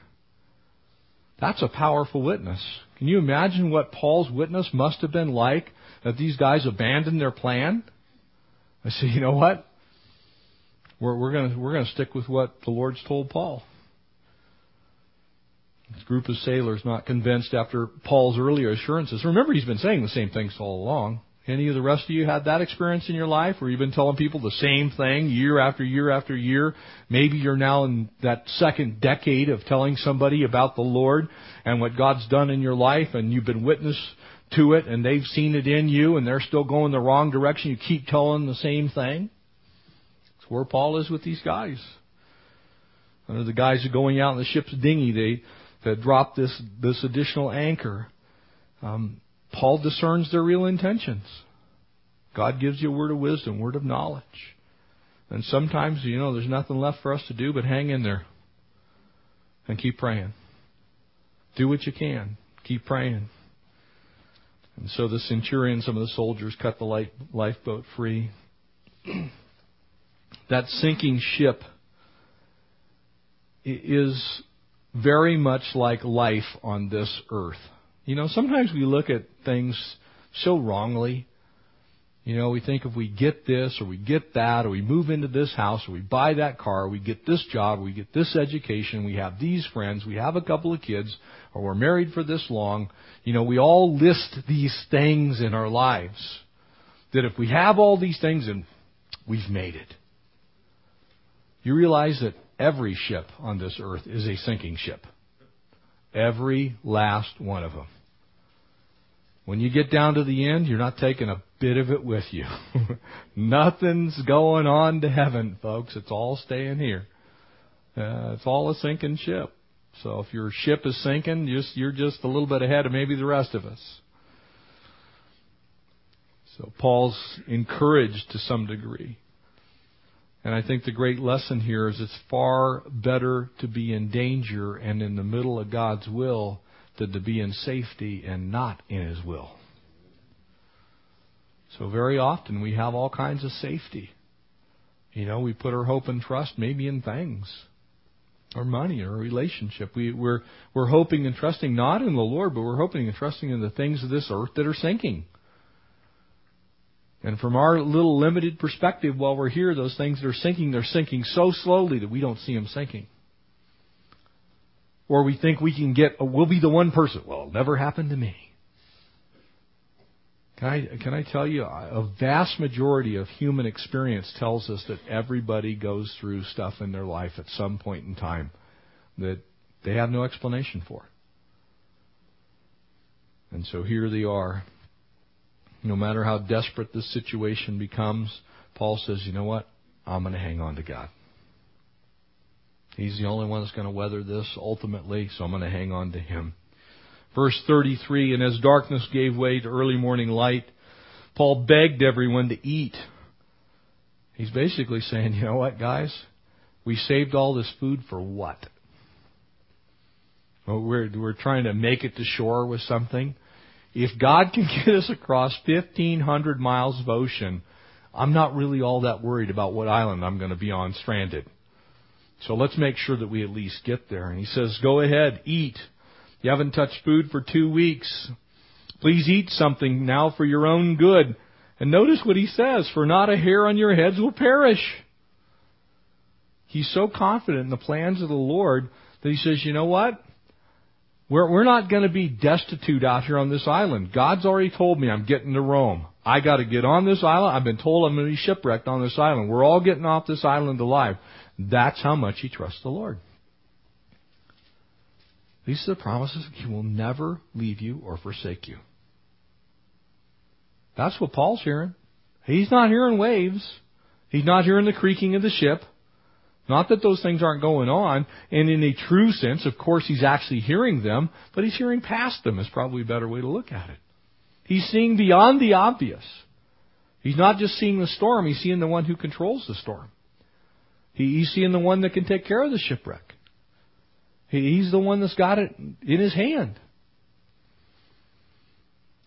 That's a powerful witness. Can you imagine what Paul's witness must have been like that these guys abandoned their plan? I say, you know what? We're, we're going we're gonna stick with what the Lord's told Paul. This group of sailors not convinced after Paul's earlier assurances. Remember, he's been saying the same things all along. Any of the rest of you had that experience in your life where you've been telling people the same thing year after year after year? Maybe you're now in that second decade of telling somebody about the Lord and what God's done in your life and you've been witness to it and they've seen it in you and they're still going the wrong direction. You keep telling the same thing. That's where Paul is with these guys. Under the guys are going out in the ship's dinghy, they, they drop this, this additional anchor. Um, Paul discerns their real intentions. God gives you a word of wisdom, word of knowledge. And sometimes, you know, there's nothing left for us to do but hang in there and keep praying. Do what you can. Keep praying. And so the centurion, some of the soldiers cut the life, lifeboat free. that sinking ship is very much like life on this earth. You know, sometimes we look at things so wrongly. You know, we think if we get this or we get that or we move into this house or we buy that car, we get this job, we get this education, we have these friends, we have a couple of kids, or we're married for this long. You know, we all list these things in our lives. that if we have all these things and we've made it. You realize that every ship on this earth is a sinking ship. Every last one of them. When you get down to the end, you're not taking a bit of it with you. Nothing's going on to heaven, folks. It's all staying here. Uh, it's all a sinking ship. So if your ship is sinking, just, you're just a little bit ahead of maybe the rest of us. So Paul's encouraged to some degree. And I think the great lesson here is it's far better to be in danger and in the middle of God's will than to be in safety and not in His will. So very often we have all kinds of safety. You know, we put our hope and trust maybe in things, or money, or a relationship. We, we're we're hoping and trusting not in the Lord, but we're hoping and trusting in the things of this earth that are sinking. And from our little limited perspective, while we're here, those things that are sinking, they're sinking so slowly that we don't see them sinking. Or we think we can get, we'll be the one person. Well, it'll never happened to me. Can I, can I tell you, a vast majority of human experience tells us that everybody goes through stuff in their life at some point in time that they have no explanation for. And so here they are no matter how desperate the situation becomes, Paul says, you know what? I'm going to hang on to God. He's the only one that's going to weather this ultimately, so I'm going to hang on to Him. Verse 33, and as darkness gave way to early morning light, Paul begged everyone to eat. He's basically saying, you know what, guys? We saved all this food for what? Well, we're, we're trying to make it to shore with something. If God can get us across 1,500 miles of ocean, I'm not really all that worried about what island I'm going to be on stranded. So let's make sure that we at least get there. And he says, go ahead, eat. You haven't touched food for two weeks. Please eat something now for your own good. And notice what he says, for not a hair on your heads will perish. He's so confident in the plans of the Lord that he says, you know what? We're, we're not going to be destitute out here on this island. God's already told me I'm getting to Rome. I got to get on this island. I've been told I'm going to be shipwrecked on this island. We're all getting off this island alive. That's how much he trusts the Lord. These are the promises. He will never leave you or forsake you. That's what Paul's hearing. He's not hearing waves. He's not hearing the creaking of the ship. Not that those things aren't going on, and in a true sense, of course, he's actually hearing them, but he's hearing past them is probably a better way to look at it. He's seeing beyond the obvious. He's not just seeing the storm, he's seeing the one who controls the storm. he's seeing the one that can take care of the shipwreck. he's the one that's got it in his hand.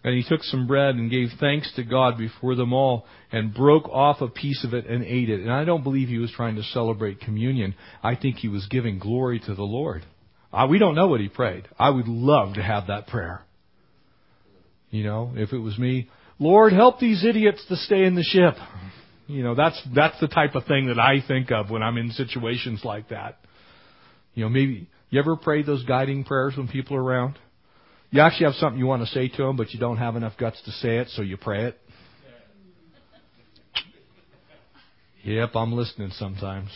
And he took some bread and gave thanks to God before them all and broke off a piece of it and ate it. And I don't believe he was trying to celebrate communion. I think he was giving glory to the Lord. Uh, we don't know what he prayed. I would love to have that prayer. You know, if it was me, Lord, help these idiots to stay in the ship. You know, that's, that's the type of thing that I think of when I'm in situations like that. You know, maybe, you ever pray those guiding prayers when people are around? You actually have something you want to say to them, but you don't have enough guts to say it, so you pray it. Yep, I'm listening sometimes.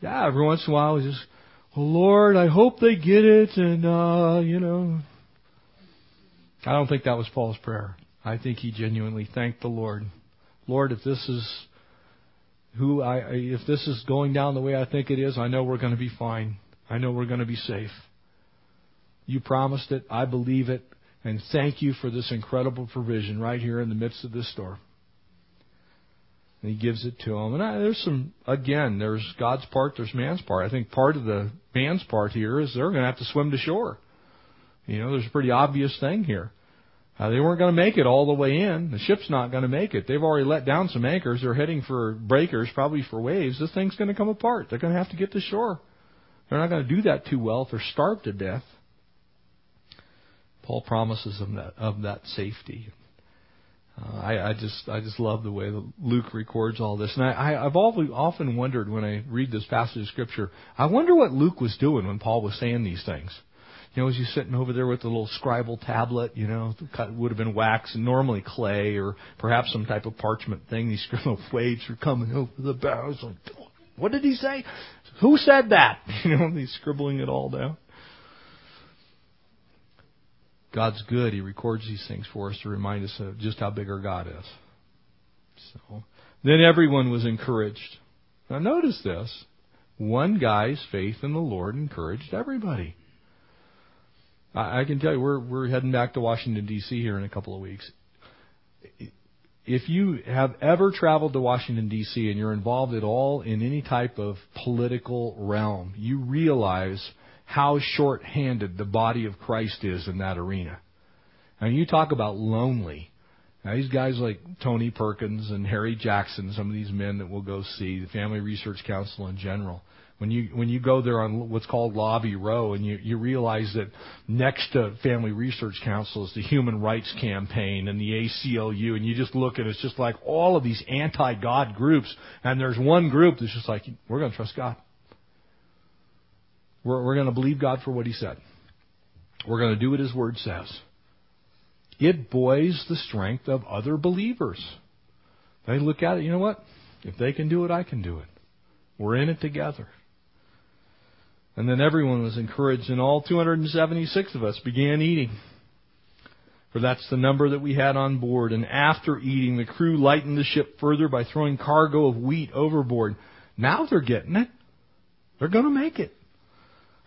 Yeah, every once in a while, just, oh Lord, I hope they get it, and uh, you know. I don't think that was Paul's prayer. I think he genuinely thanked the Lord. Lord, if this is who I, if this is going down the way I think it is, I know we're going to be fine. I know we're going to be safe. You promised it. I believe it. And thank you for this incredible provision right here in the midst of this storm. And he gives it to him. And I, there's some, again, there's God's part, there's man's part. I think part of the man's part here is they're going to have to swim to shore. You know, there's a pretty obvious thing here. Uh, they weren't going to make it all the way in. The ship's not going to make it. They've already let down some anchors. They're heading for breakers, probably for waves. This thing's going to come apart. They're going to have to get to shore. They're not going to do that too well if they're starved to death. Paul promises them that of that safety. Uh, I, I just I just love the way Luke records all this, and I, I, I've often wondered when I read this passage of scripture, I wonder what Luke was doing when Paul was saying these things. You know, as he's sitting over there with the little scribal tablet, you know, cut would have been wax and normally clay or perhaps some type of parchment thing. These little waves are coming over the bows. What did he say? Who said that? You know, he's scribbling it all down. God's good. He records these things for us to remind us of just how big our God is. So then everyone was encouraged. Now notice this. One guy's faith in the Lord encouraged everybody. I, I can tell you, we're we're heading back to Washington D.C. here in a couple of weeks. If you have ever traveled to Washington D.C. and you're involved at all in any type of political realm, you realize how short-handed the body of Christ is in that arena. And you talk about lonely. Now, these guys like Tony Perkins and Harry Jackson, some of these men that we'll go see, the Family Research Council in general, when you when you go there on what's called Lobby Row and you, you realize that next to Family Research Council is the Human Rights Campaign and the ACLU, and you just look it, it's just like all of these anti-God groups, and there's one group that's just like we're going to trust God. We're we're going to believe God for what He said. We're going to do what His Word says. It buoys the strength of other believers. They look at it, you know what? If they can do it, I can do it. We're in it together. And then everyone was encouraged, and all 276 of us began eating. For that's the number that we had on board. And after eating, the crew lightened the ship further by throwing cargo of wheat overboard. Now they're getting it. They're going to make it.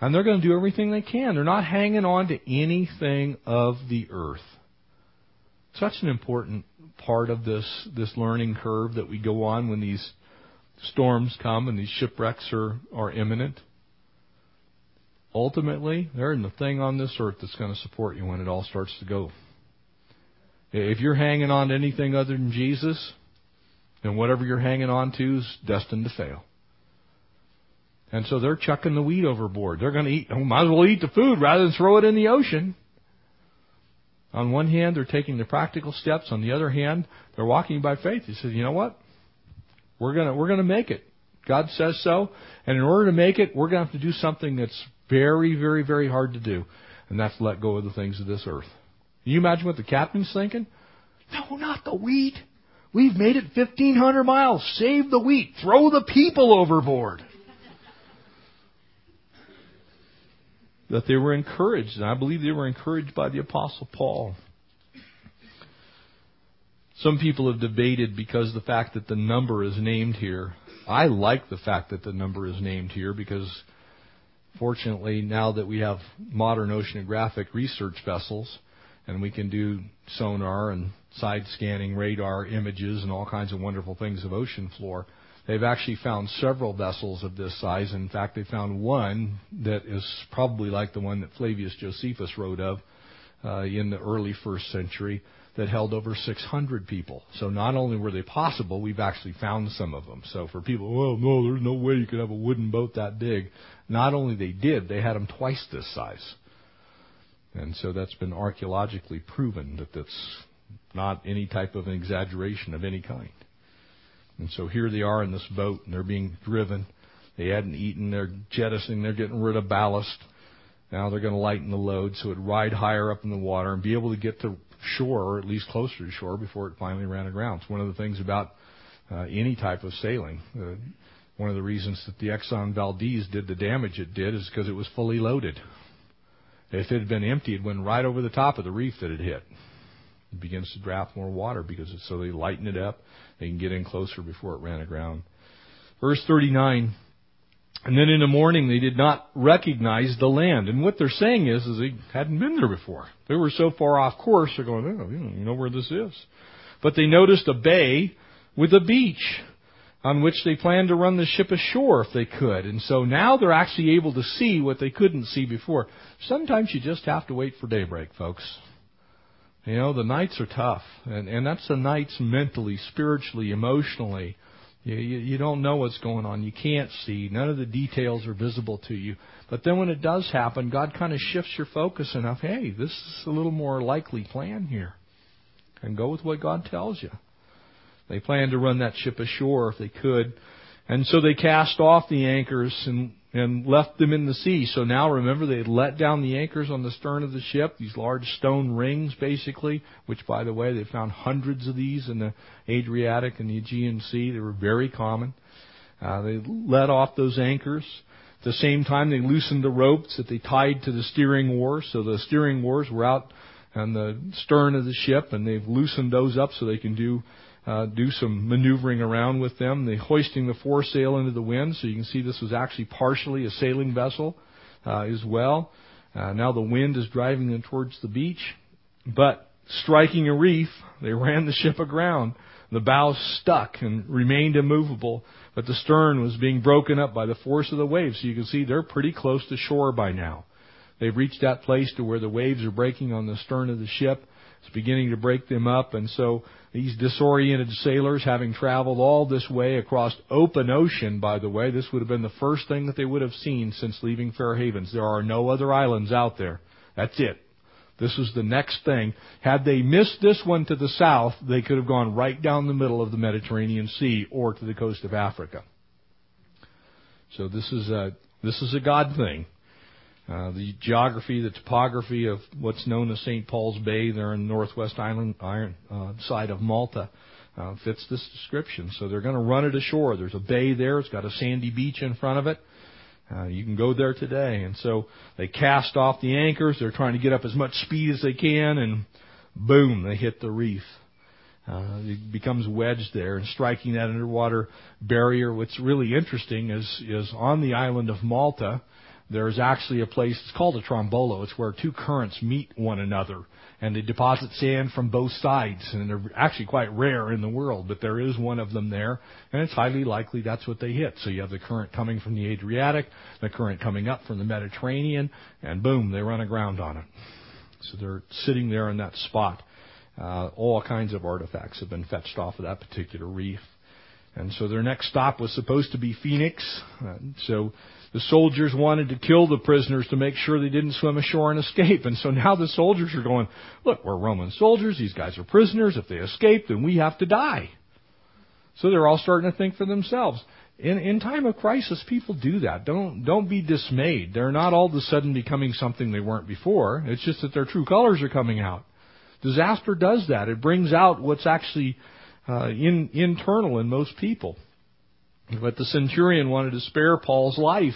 And they're going to do everything they can. They're not hanging on to anything of the earth. Such an important part of this, this learning curve that we go on when these storms come and these shipwrecks are, are imminent. Ultimately, there isn't a thing on this earth that's going to support you when it all starts to go. If you're hanging on to anything other than Jesus, then whatever you're hanging on to is destined to fail. And so they're chucking the wheat overboard. They're going to eat, oh, might as well eat the food rather than throw it in the ocean. On one hand, they're taking the practical steps. On the other hand, they're walking by faith. He says, you know what? We're gonna, we're gonna make it. God says so. And in order to make it, we're gonna have to do something that's very, very, very hard to do. And that's let go of the things of this earth. Can you imagine what the captain's thinking? No, not the wheat. We've made it 1500 miles. Save the wheat. Throw the people overboard. That they were encouraged, and I believe they were encouraged by the Apostle Paul. Some people have debated because the fact that the number is named here. I like the fact that the number is named here because fortunately now that we have modern oceanographic research vessels and we can do sonar and side scanning radar images and all kinds of wonderful things of ocean floor, They've actually found several vessels of this size. In fact, they found one that is probably like the one that Flavius Josephus wrote of uh, in the early first century that held over 600 people. So not only were they possible, we've actually found some of them. So for people, well, no, there's no way you could have a wooden boat that big. Not only they did, they had them twice this size. And so that's been archaeologically proven that that's not any type of an exaggeration of any kind. And so here they are in this boat, and they're being driven. They hadn't eaten. They're jettisoning. They're getting rid of ballast. Now they're going to lighten the load so it would ride higher up in the water and be able to get to shore, or at least closer to shore, before it finally ran aground. It's one of the things about uh, any type of sailing. Uh, one of the reasons that the Exxon Valdez did the damage it did is because it was fully loaded. If it had been empty, it went right over the top of the reef that it hit. Begins to draft more water because so they lighten it up. They can get in closer before it ran aground. Verse 39. And then in the morning they did not recognize the land. And what they're saying is, is they hadn't been there before. They were so far off course, they're going, oh, you know where this is. But they noticed a bay with a beach on which they planned to run the ship ashore if they could. And so now they're actually able to see what they couldn't see before. Sometimes you just have to wait for daybreak, folks. You know, the nights are tough, and and that's the nights mentally, spiritually, emotionally. You, you you don't know what's going on. You can't see. None of the details are visible to you. But then when it does happen, God kind of shifts your focus enough. Hey, this is a little more likely plan here, and go with what God tells you. They planned to run that ship ashore if they could, And so they cast off the anchors and, and left them in the sea. So now remember they had let down the anchors on the stern of the ship, these large stone rings basically, which by the way they found hundreds of these in the Adriatic and the Aegean Sea. They were very common. Uh, they let off those anchors. At the same time, they loosened the ropes that they tied to the steering oars. So the steering oars were out on the stern of the ship, and they've loosened those up so they can do uh, do some maneuvering around with them. They hoisting the foresail into the wind, so you can see this was actually partially a sailing vessel uh, as well. Uh, now the wind is driving them towards the beach, but striking a reef, they ran the ship aground. The bow stuck and remained immovable, but the stern was being broken up by the force of the waves. So you can see they're pretty close to shore by now. They've reached that place to where the waves are breaking on the stern of the ship. It's beginning to break them up, and so these disoriented sailors, having traveled all this way across open ocean, by the way, this would have been the first thing that they would have seen since leaving Fair Havens. There are no other islands out there. That's it. This is the next thing. Had they missed this one to the south, they could have gone right down the middle of the Mediterranean Sea or to the coast of Africa. So this is a this is a God thing. Uh, the geography, the topography of what's known as St. Paul's Bay there in northwest island iron, uh, side of Malta uh, fits this description. So they're going to run it ashore. There's a bay there. It's got a sandy beach in front of it. Uh, you can go there today. And so they cast off the anchors. They're trying to get up as much speed as they can, and boom, they hit the reef. Uh, it becomes wedged there and striking that underwater barrier. What's really interesting is is on the island of Malta, there's actually a place, it's called a trombolo. It's where two currents meet one another and they deposit sand from both sides. And they're actually quite rare in the world, but there is one of them there. And it's highly likely that's what they hit. So you have the current coming from the Adriatic, the current coming up from the Mediterranean, and boom, they run aground on it. So they're sitting there in that spot. Uh, all kinds of artifacts have been fetched off of that particular reef. And so their next stop was supposed to be Phoenix. Uh, so the soldiers wanted to kill the prisoners to make sure they didn't swim ashore and escape. And so now the soldiers are going, look, we're Roman soldiers. These guys are prisoners. If they escape, then we have to die. So they're all starting to think for themselves. In, in time of crisis, people do that. Don't, don't be dismayed. They're not all of a sudden becoming something they weren't before. It's just that their true colors are coming out. Disaster does that. It brings out what's actually uh, in, internal in most people. But the centurion wanted to spare Paul's life.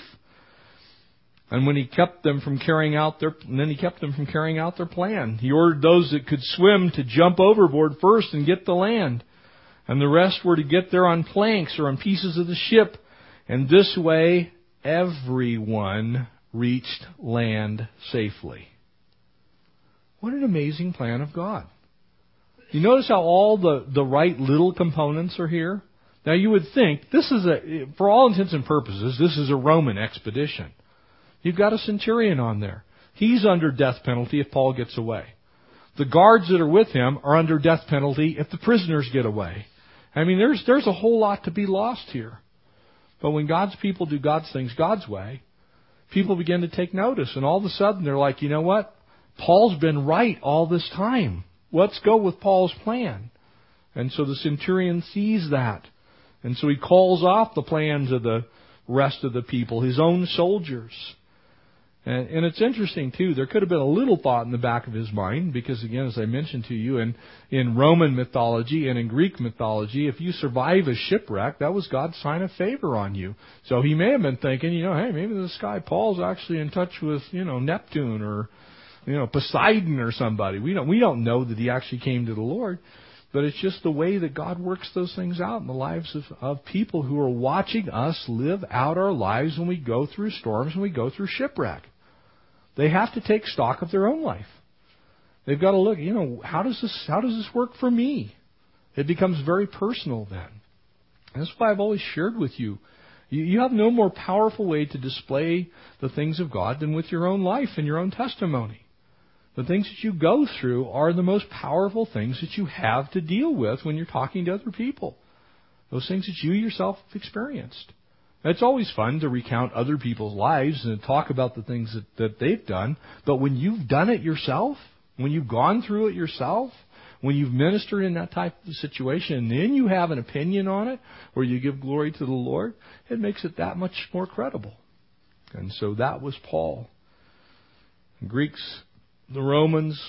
And when he kept them from carrying out their, then he kept them from carrying out their plan. He ordered those that could swim to jump overboard first and get the land. And the rest were to get there on planks or on pieces of the ship. And this way, everyone reached land safely. What an amazing plan of God. You notice how all the, the right little components are here? Now you would think this is a, for all intents and purposes, this is a Roman expedition. You've got a centurion on there. He's under death penalty if Paul gets away. The guards that are with him are under death penalty if the prisoners get away. I mean, there's, there's a whole lot to be lost here. But when God's people do God's things God's way, people begin to take notice. And all of a sudden they're like, you know what? Paul's been right all this time. Let's go with Paul's plan. And so the centurion sees that. And so he calls off the plans of the rest of the people, his own soldiers. And, and it's interesting too, there could have been a little thought in the back of his mind, because again, as I mentioned to you, in, in Roman mythology and in Greek mythology, if you survive a shipwreck, that was God's sign of favor on you. So he may have been thinking, you know, hey, maybe this guy Paul's actually in touch with, you know, Neptune or, you know, Poseidon or somebody. We don't, we don't know that he actually came to the Lord. But it's just the way that God works those things out in the lives of, of people who are watching us live out our lives when we go through storms, when we go through shipwreck. They have to take stock of their own life. They've got to look, you know, how does this how does this work for me? It becomes very personal then. And that's why I've always shared with you. You have no more powerful way to display the things of God than with your own life and your own testimony. The things that you go through are the most powerful things that you have to deal with when you're talking to other people. Those things that you yourself have experienced. It's always fun to recount other people's lives and talk about the things that, that they've done, but when you've done it yourself, when you've gone through it yourself, when you've ministered in that type of situation and then you have an opinion on it or you give glory to the Lord, it makes it that much more credible. And so that was Paul. Greeks, the Romans,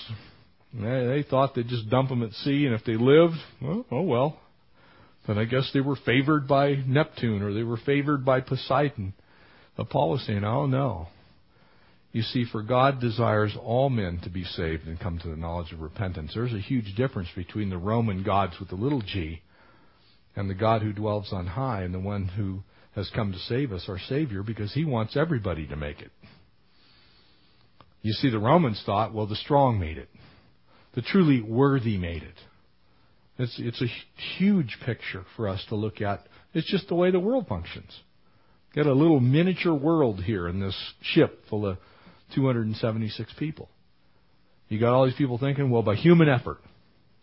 they, thought they'd just dump them at sea and if they lived, well, oh well. Then I guess they were favored by Neptune or they were favored by Poseidon. Was saying, oh no. You see, for God desires all men to be saved and come to the knowledge of repentance. There's a huge difference between the Roman gods with the little g and the God who dwells on high and the one who has come to save us, our Savior, because he wants everybody to make it. You see, the Romans thought, well, the strong made it. The truly worthy made it. It's, it's a huge picture for us to look at. It's just the way the world functions. Got a little miniature world here in this ship full of 276 people. You got all these people thinking, well, by human effort,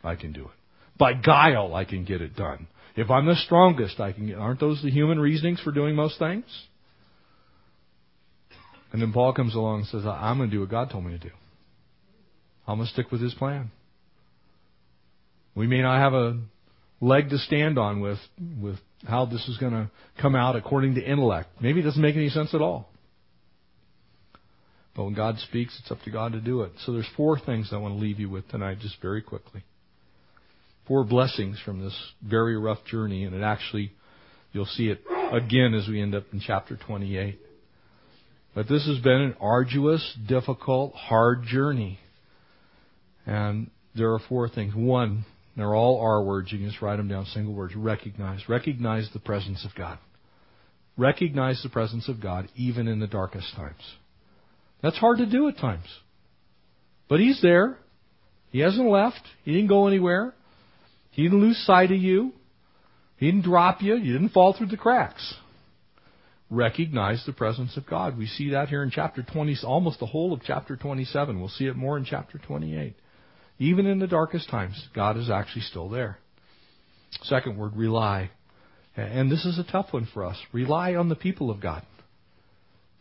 I can do it. By guile, I can get it done. If I'm the strongest, I can get. Aren't those the human reasonings for doing most things? And then Paul comes along and says, I'm going to do what God told me to do. I'm going to stick with His plan. We may not have a leg to stand on with, with how this is going to come out according to intellect. Maybe it doesn't make any sense at all. But when God speaks, it's up to God to do it. So there's four things I want to leave you with tonight, just very quickly. Four blessings from this very rough journey, and it actually, you'll see it again as we end up in chapter 28. But this has been an arduous, difficult, hard journey. And there are four things. One, they're all R words. You can just write them down, single words. Recognize. Recognize the presence of God. Recognize the presence of God even in the darkest times. That's hard to do at times. But He's there. He hasn't left. He didn't go anywhere. He didn't lose sight of you. He didn't drop you. You didn't fall through the cracks. Recognize the presence of God. We see that here in chapter 20, almost the whole of chapter 27. We'll see it more in chapter 28. Even in the darkest times, God is actually still there. Second word, rely. And this is a tough one for us. Rely on the people of God.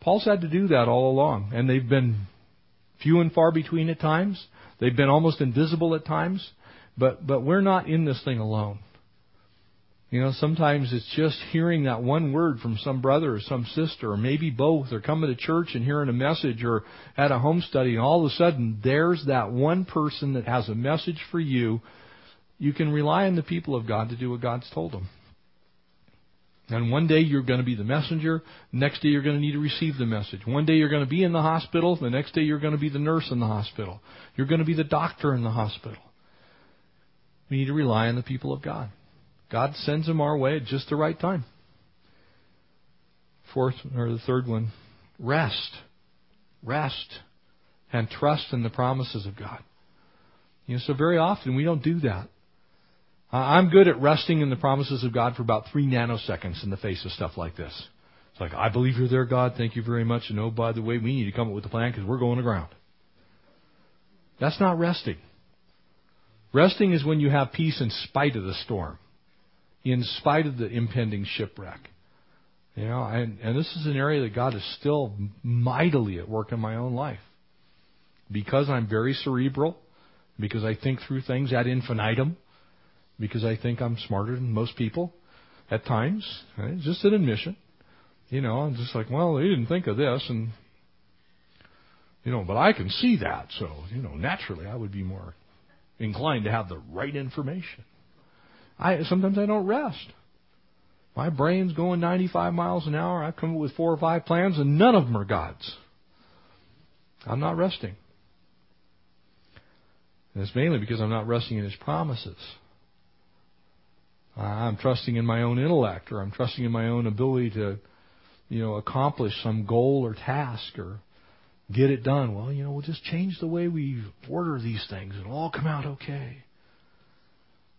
Paul's had to do that all along, and they've been few and far between at times. They've been almost invisible at times, but but we're not in this thing alone. You know, sometimes it's just hearing that one word from some brother or some sister, or maybe both, or coming to church and hearing a message, or at a home study, and all of a sudden there's that one person that has a message for you. You can rely on the people of God to do what God's told them. And one day you're going to be the messenger. Next day you're going to need to receive the message. One day you're going to be in the hospital. The next day you're going to be the nurse in the hospital. You're going to be the doctor in the hospital. We need to rely on the people of God. God sends them our way at just the right time. Fourth, or the third one, rest. Rest. And trust in the promises of God. You know, so very often we don't do that. I'm good at resting in the promises of God for about three nanoseconds in the face of stuff like this. It's like, I believe you're there, God. Thank you very much. And oh, by the way, we need to come up with a plan because we're going to ground. That's not resting. Resting is when you have peace in spite of the storm in spite of the impending shipwreck. You know, and, and this is an area that God is still mightily at work in my own life. Because I'm very cerebral, because I think through things ad infinitum, because I think I'm smarter than most people at times. Right? Just an admission. You know, I'm just like, well, they didn't think of this, and you know, but I can see that, so you know, naturally, I would be more inclined to have the right information. I sometimes I don't rest. My brain's going 95 miles an hour. I've come up with four or five plans, and none of them are God's. I'm not resting. And it's mainly because I'm not resting in His promises. I'm trusting in my own intellect, or I'm trusting in my own ability to, you know, accomplish some goal or task, or get it done. Well, you know, we'll just change the way we order these things, and it'll all come out okay.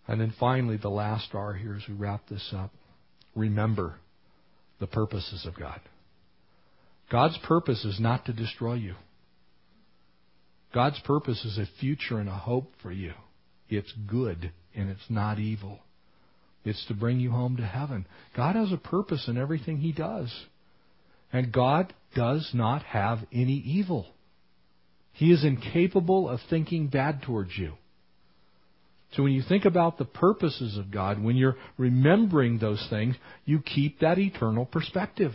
And then finally, the last R here as we wrap this up. Remember the purposes of God. God's purpose is not to destroy you. God's purpose is a future and a hope for you. It's good and it's not evil. It's to bring you home to heaven. God has a purpose in everything He does. And God does not have any evil. He is incapable of thinking bad towards you. So when you think about the purposes of God, when you're remembering those things, you keep that eternal perspective.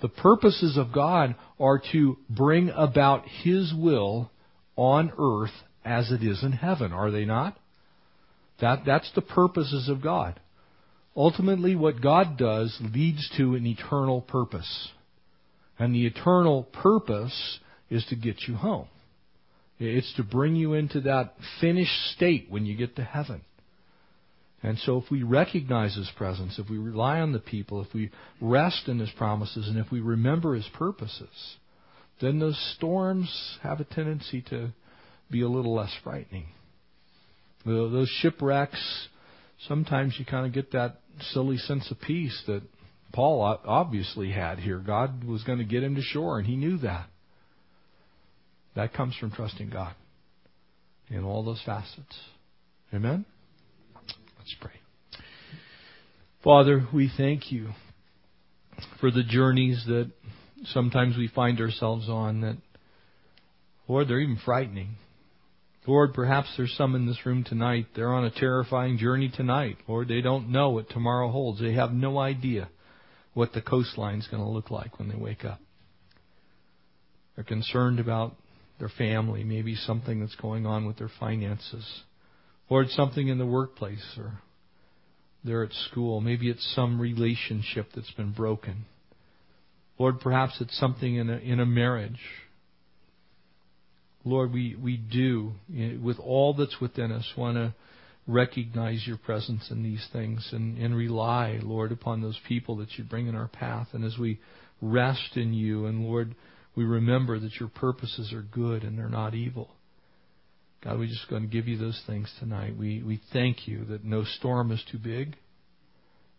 The purposes of God are to bring about His will on earth as it is in heaven, are they not? That, that's the purposes of God. Ultimately, what God does leads to an eternal purpose. And the eternal purpose is to get you home. It's to bring you into that finished state when you get to heaven. And so if we recognize His presence, if we rely on the people, if we rest in His promises, and if we remember His purposes, then those storms have a tendency to be a little less frightening. Those shipwrecks, sometimes you kind of get that silly sense of peace that Paul obviously had here. God was going to get him to shore, and he knew that. That comes from trusting God in all those facets. Amen? Let's pray. Father, we thank you for the journeys that sometimes we find ourselves on that, Lord, they're even frightening. Lord, perhaps there's some in this room tonight. They're on a terrifying journey tonight. Lord, they don't know what tomorrow holds. They have no idea what the coastline's going to look like when they wake up. They're concerned about their family, maybe something that's going on with their finances. Lord, something in the workplace or they're at school. Maybe it's some relationship that's been broken. Lord, perhaps it's something in a, in a marriage. Lord, we, we do, eh, with all that's within us, want to recognize your presence in these things and, and rely, Lord, upon those people that you bring in our path. And as we rest in you, and Lord, we remember that your purposes are good and they're not evil. God, we're just going to give you those things tonight. We, we thank you that no storm is too big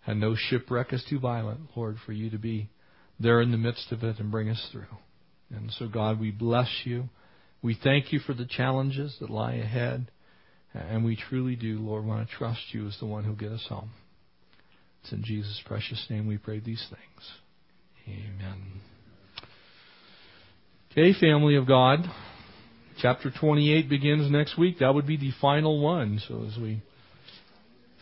and no shipwreck is too violent, Lord, for you to be there in the midst of it and bring us through. And so, God, we bless you. We thank you for the challenges that lie ahead. And we truly do, Lord, want to trust you as the one who'll get us home. It's in Jesus' precious name we pray these things. Amen. Okay, family of God. Chapter 28 begins next week. That would be the final one. So as we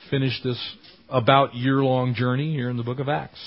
finish this about year long journey here in the book of Acts.